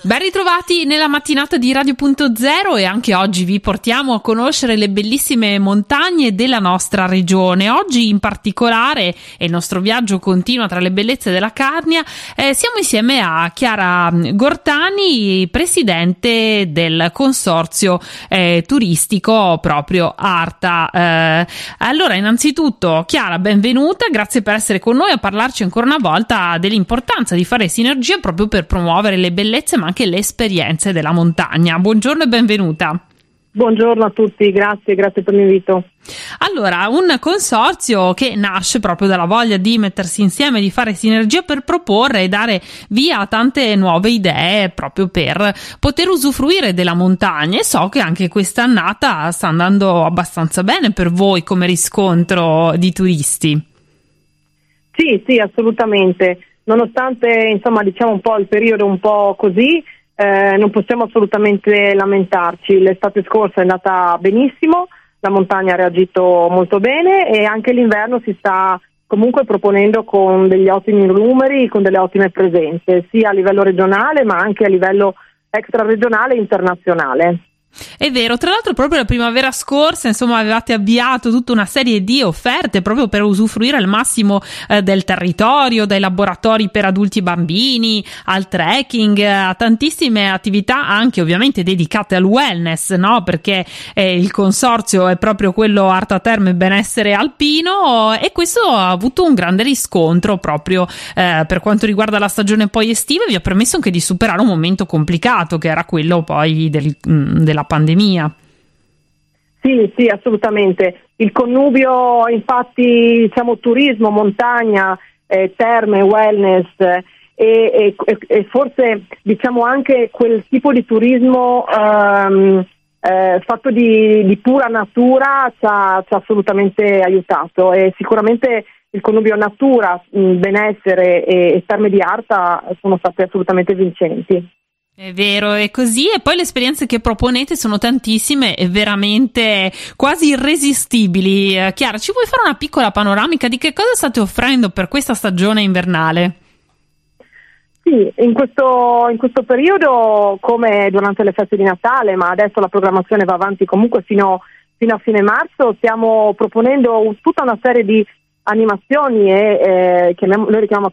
Ben ritrovati nella mattinata di Radio.0 e anche oggi vi portiamo a conoscere le bellissime montagne della nostra regione. Oggi in particolare, e il nostro viaggio continua tra le bellezze della Carnia, eh, siamo insieme a Chiara Gortani, presidente del consorzio eh, turistico proprio Arta. Eh, allora, innanzitutto, Chiara, benvenuta, grazie per essere con noi a parlarci ancora una volta dell'importanza l'importanza di fare sinergia proprio per promuovere le bellezze ma anche le esperienze della montagna. Buongiorno e benvenuta. Buongiorno a tutti, grazie, grazie per l'invito. Allora, un consorzio che nasce proprio dalla voglia di mettersi insieme, di fare sinergia per proporre e dare via a tante nuove idee proprio per poter usufruire della montagna e so che anche quest'annata sta andando abbastanza bene per voi come riscontro di turisti. Sì, sì, assolutamente nonostante insomma diciamo un po' il periodo un po' così eh, non possiamo assolutamente lamentarci l'estate scorsa è andata benissimo la montagna ha reagito molto bene e anche l'inverno si sta comunque proponendo con degli ottimi numeri, con delle ottime presenze, sia a livello regionale ma anche a livello extraregionale e internazionale. È vero, tra l'altro proprio la primavera scorsa, insomma, avevate avviato tutta una serie di offerte proprio per usufruire al massimo eh, del territorio, dai laboratori per adulti e bambini, al trekking, a tantissime attività anche ovviamente dedicate al wellness, no? Perché eh, il consorzio è proprio quello Arta Terme Benessere Alpino e questo ha avuto un grande riscontro proprio eh, per quanto riguarda la stagione poi estiva e vi ha permesso anche di superare un momento complicato che era quello poi del, mm, della della pandemia. Sì, sì, assolutamente. Il connubio, infatti, diciamo turismo, montagna, eh, terme, wellness eh, e, e, e, forse diciamo anche quel tipo di turismo um, eh, fatto di, di, pura natura ci ha, ci ha, assolutamente aiutato e sicuramente il connubio natura, benessere e, e terme di arta sono stati assolutamente vincenti. È vero, è così. E poi le esperienze che proponete sono tantissime e veramente quasi irresistibili. Eh, Chiara, ci vuoi fare una piccola panoramica di che cosa state offrendo per questa stagione invernale? Sì, in questo, in questo periodo, come durante le feste di Natale, ma adesso la programmazione va avanti comunque fino, fino a fine marzo, stiamo proponendo tutta una serie di animazioni e eh, noi le chiamiamo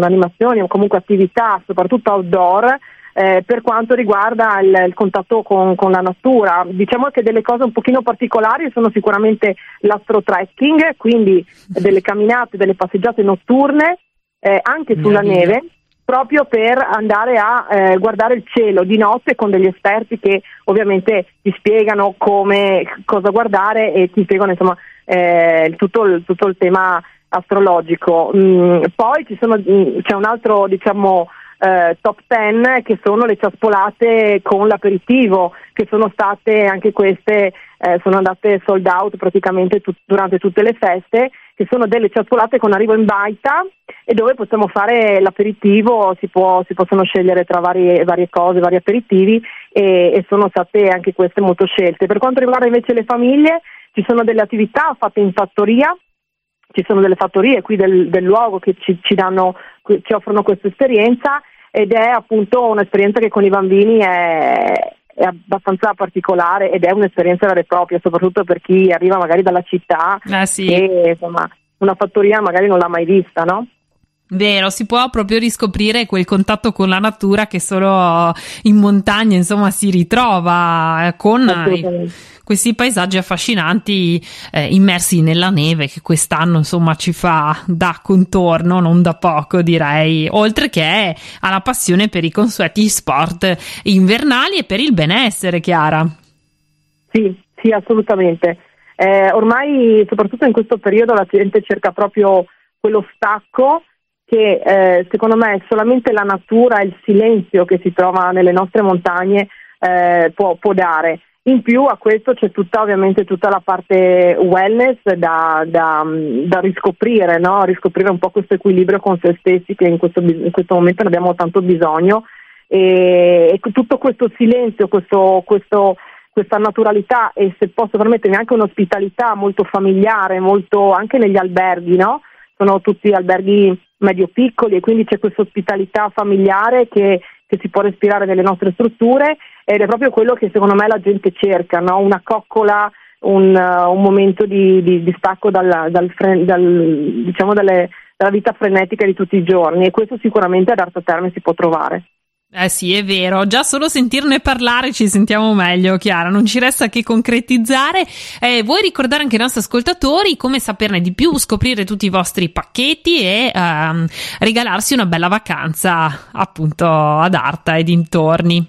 animazioni o comunque attività, soprattutto outdoor, eh, per quanto riguarda il, il contatto con, con, la natura. Diciamo che delle cose un pochino particolari sono sicuramente l'astro-trekking, quindi delle camminate, delle passeggiate notturne, eh, anche sulla neve, proprio per andare a eh, guardare il cielo di notte con degli esperti che ovviamente ti spiegano come, cosa guardare e ti spiegano insomma eh, tutto, il, tutto, il, tema astrologico. Mm, poi sono, mm, c'è un altro diciamo eh, top 10 che sono le ciaspolate con l'aperitivo che sono state anche queste eh, sono andate sold out praticamente tut- durante tutte le feste che sono delle ciaspolate con arrivo in baita e dove possiamo fare l'aperitivo si, può, si possono scegliere tra varie, varie, cose, vari aperitivi e, e sono state anche queste molto scelte. Per quanto riguarda invece le famiglie ci sono delle attività fatte in fattoria ci sono delle fattorie qui del, del luogo che ci, ci, danno, ci offrono questa esperienza ed è appunto un'esperienza che con i bambini è, è abbastanza particolare ed è un'esperienza vera e propria, soprattutto per chi arriva magari dalla città eh sì. e insomma una fattoria magari non l'ha mai vista, no? Vero, si può proprio riscoprire quel contatto con la natura che solo in montagna, insomma, si ritrova eh, con questi paesaggi affascinanti eh, immersi nella neve che quest'anno, insomma, ci fa da contorno, non da poco, direi, oltre che alla passione per i consueti sport invernali e per il benessere, Chiara. Sì, sì, assolutamente. Eh, ormai, soprattutto in questo periodo, la gente cerca proprio quello stacco che eh, secondo me solamente la natura e il silenzio che si trova nelle nostre montagne eh, può, può, dare. In più a questo c'è tutta ovviamente tutta la parte wellness da, da, da riscoprire, no? riscoprire un po' questo equilibrio con se stessi che in questo, in questo momento ne abbiamo tanto bisogno e, e tutto questo silenzio, questo, questo, questa naturalità e se posso permettermi anche un'ospitalità molto familiare, molto anche negli alberghi, no? sono tutti alberghi medio-piccoli e quindi c'è questa ospitalità familiare che, che, si può respirare nelle nostre strutture ed è proprio quello che secondo me la gente cerca, no? una coccola, un, uh, un, momento di, di, di stacco dal, dal, dal, diciamo dalle, dalla vita frenetica di tutti i giorni e questo sicuramente ad Arto Terme si può trovare. Eh sì, è vero, già solo sentirne parlare ci sentiamo meglio, Chiara, non ci resta che concretizzare. Eh, vuoi ricordare anche ai nostri ascoltatori come saperne di più, scoprire tutti i vostri pacchetti e ehm, regalarsi una bella vacanza appunto ad Arta e dintorni?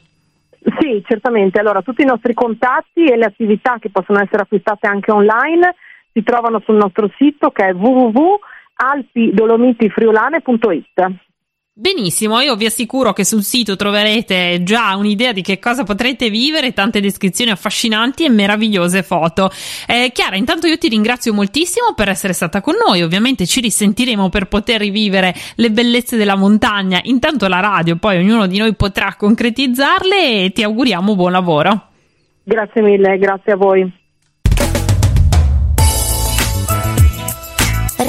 Sì, certamente. Allora, tutti i nostri contatti e le attività che possono essere acquistate anche online si trovano sul nostro sito che è www.alpidolomitifriulane.it. Benissimo, io vi assicuro che sul sito troverete già un'idea di che cosa potrete vivere, tante descrizioni affascinanti e meravigliose foto. Eh, Chiara, intanto io ti ringrazio moltissimo per essere stata con noi, ovviamente ci risentiremo per poter rivivere le bellezze della montagna, intanto la radio, poi ognuno di noi potrà concretizzarle e ti auguriamo buon lavoro. Grazie mille, grazie a voi.